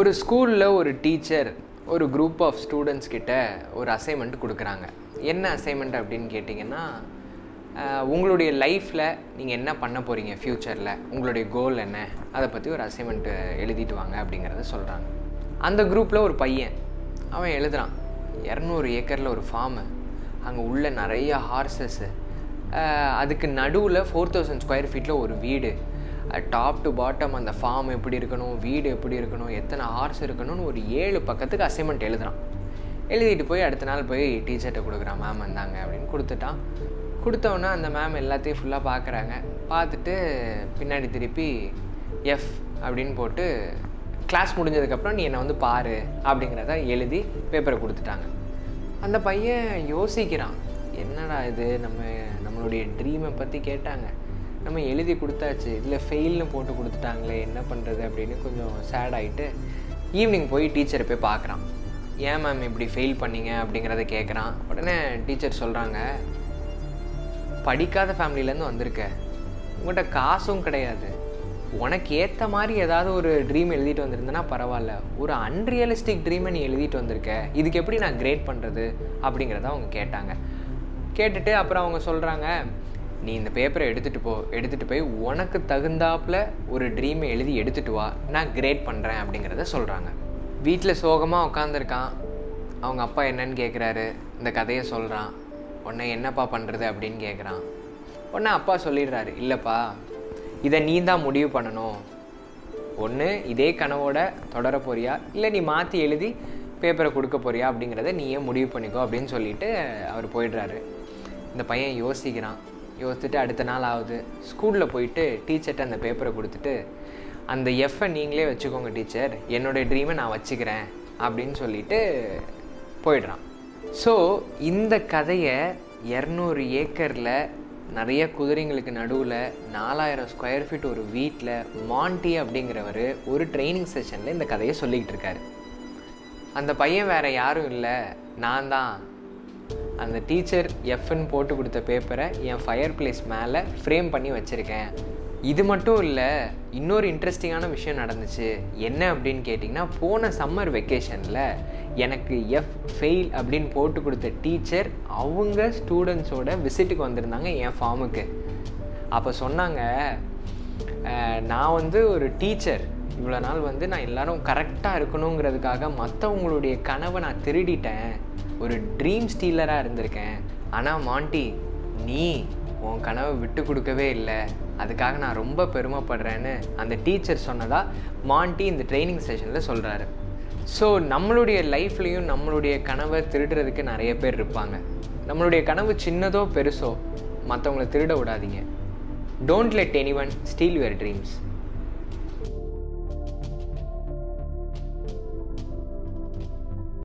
ஒரு ஸ்கூலில் ஒரு டீச்சர் ஒரு குரூப் ஆஃப் ஸ்டூடெண்ட்ஸ் கிட்ட ஒரு அசைன்மெண்ட் கொடுக்குறாங்க. என்ன அசைன்மெண்ட் அப்படின்னு கேட்டிங்கன்னா உங்களுடைய லைஃப்பில் நீங்கள் என்ன பண்ண போகிறீங்க ஃப்யூச்சரில் உங்களுடைய கோல் என்ன? அதை பற்றி ஒரு அசைன்மெண்ட்டு எழுதிட்டு வாங்க அப்படிங்கிறத சொல்கிறாங்க அந்த குரூப்பில் ஒரு பையன் அவன் எழுதுறான். இரநூறு ஏக்கரில் ஒரு ஃபார்மு அங்கே உள்ள நிறைய ஹார்சஸ்ஸு அதுக்கு நடுவில் ஃபோர் தௌசண்ட் ஸ்கொயர் ஃபீட்டில் ஒரு வீடு. டாப் டு பாட்டம் அந்த ஃபார்ம் எப்படி இருக்கணும் வீடு எப்படி இருக்கணும் எத்தனை ஹார்ஸ் இருக்கணும்னு ஒரு ஏழு பக்கத்துக்கு அசைன்மெண்ட் எழுதுறான். எழுதிட்டு போய் அடுத்த நாள் போய் டீச்சர்கிட்ட கொடுக்குறான் மேம் வந்தாங்க அப்படின்னு கொடுத்துட்டான். கொடுத்தவொன்னே அந்த மேம் எல்லாத்தையும் ஃபுல்லாக பார்க்குறாங்க பார்த்துட்டு பின்னாடி திருப்பி எஃப் அப்படின்னு போட்டு கிளாஸ் முடிஞ்சதுக்கப்புறம் நீ என்னை வந்து பாரு அப்படிங்கிறத எழுதி பேப்பரை கொடுத்துட்டாங்க. அந்த பையன் யோசிக்கிறான் என்னடா இது? நம்ம நம்மளுடைய ட்ரீமை பற்றி கேட்டாங்க. நம்ம எழுதி கொடுத்தாச்சு. இதில் ஃபெயில்னு போட்டு கொடுத்துட்டாங்களே என்ன பண்ணுறது அப்படின்னு கொஞ்சம் சேட் ஆகிட்டு ஈவினிங் போய் டீச்சரை போய் பார்க்குறான். ஏன் மேம் இப்படி ஃபெயில் பண்ணீங்க அப்படிங்கிறத கேட்குறான். உடனே டீச்சர் சொல்கிறாங்க படிக்காத ஃபேமிலியிலேருந்து வந்திருக்க. உங்கள்கிட்ட காசும் கிடையாது. உனக்கு ஏற்ற மாதிரி ஏதாவது ஒரு ட்ரீம் எழுதிட்டு வந்திருந்தேன்னா பரவாயில்ல. ஒரு அன்ரியலிஸ்டிக் ட்ரீமை நீ எழுதிட்டு வந்திருக்க. இதுக்கு எப்படி நான் கிரேட் பண்ணுறது அப்படிங்கிறத அவங்க கேட்டாங்க. கேட்டுட்டு அப்புறம் அவங்க சொல்கிறாங்க நீ இந்த பேப்பரை எடுத்துகிட்டு போ எடுத்துகிட்டு போய் உனக்கு தகுந்தாப்பில் ஒரு ட்ரீமை எழுதி எடுத்துகிட்டு வா. நான் கிரேட் பண்ணுறேன் அப்படிங்கிறத சொல்கிறாங்க வீட்டில் சோகமாக உட்காந்துருக்கான் அவங்க அப்பா என்னன்னு கேட்குறாரு இந்த கதையை சொல்கிறான் உன்னை என்னப்பா பண்ணுறது அப்படின்னு கேட்குறான் உடனே அப்பா சொல்லிடுறாரு இல்லைப்பா இதை நீ தான் முடிவு பண்ணணும். ஒன்று இதே கனவோட தொடர போறியா? இல்லை நீ மாற்றி எழுதி பேப்பரை கொடுக்க போறியா அப்படிங்கிறத நீயே முடிவு பண்ணிக்கோ அப்படின்னு சொல்லிட்டு அவர் போயிடுறாரு. இந்த பையன் யோசிக்கிறான். யோசிச்சுட்டு அடுத்த நாள் ஆகுது. ஸ்கூலில் போயிட்டு டீச்சர்கிட்ட அந்த பேப்பரை கொடுத்துட்டு அந்த எஃப்ஐ நீங்களே வச்சுக்கோங்க டீச்சர். என்னுடைய ட்ரீமை நான் வச்சுக்கிறேன். அப்படின்னு சொல்லிட்டு போயிடுறான். ஸோ இந்த கதையை இரநூறு ஏக்கரில் நிறைய குதிரைங்களுக்கு நடுவில் நாலாயிரம் ஸ்கொயர் ஃபீட் ஒரு வீட்டில் மாண்டி அப்படிங்கிறவர் ஒரு ட்ரைனிங் செஷனில் இந்த கதையை சொல்லிக்கிட்டு இருக்காரு. அந்த பையன் வேறு யாரும் இல்லை. நான் தான். அந்த டீச்சர் எஃப்னு போட்டு கொடுத்த பேப்பரை என் ஃபயர் பிளேஸ் மேலே ஃப்ரேம் பண்ணி வச்சுருக்கேன். இது மட்டும் இல்லை இன்னொரு இன்ட்ரெஸ்டிங்கான விஷயம் நடந்துச்சு. என்ன அப்படின்னு கேட்டிங்கன்னா போன சம்மர் வெக்கேஷனில் எனக்கு எஃப் ஃபெயில் அப்படின்னு போட்டு கொடுத்த டீச்சர் அவங்க ஸ்டூடெண்ட்ஸோட விசிட்டுக்கு வந்திருந்தாங்க என் ஃபார்முக்கு அப்போ சொன்னாங்க நான் வந்து ஒரு டீச்சர். இவ்வளோ நாள் வந்து நான் எல்லாரும் கரெக்டாக இருக்கணுங்கிறதுக்காக மற்றவங்களுடைய கனவை நான் திருடிட்டேன். ஒரு ட்ரீம் ஸ்டீலராக இருந்திருக்கேன். ஆனால் மாண்டி நீ உன் கனவை விட்டு கொடுக்கவே இல்லை. அதுக்காக நான் ரொம்ப பெருமைப்படுறேன்னு அந்த டீச்சர் சொன்னதாக மாண்டி இந்த ட்ரைனிங் செஷனில் சொல்கிறாரு ஸோ நம்மளுடைய லைஃப்லேயும் நம்மளுடைய கனவை திருடுறதுக்கு நிறைய பேர் இருப்பாங்க. நம்மளுடைய கனவு சின்னதோ பெருசோ மற்றவங்கள திருட விடாதீங்க. Don't let anyone steal your dreams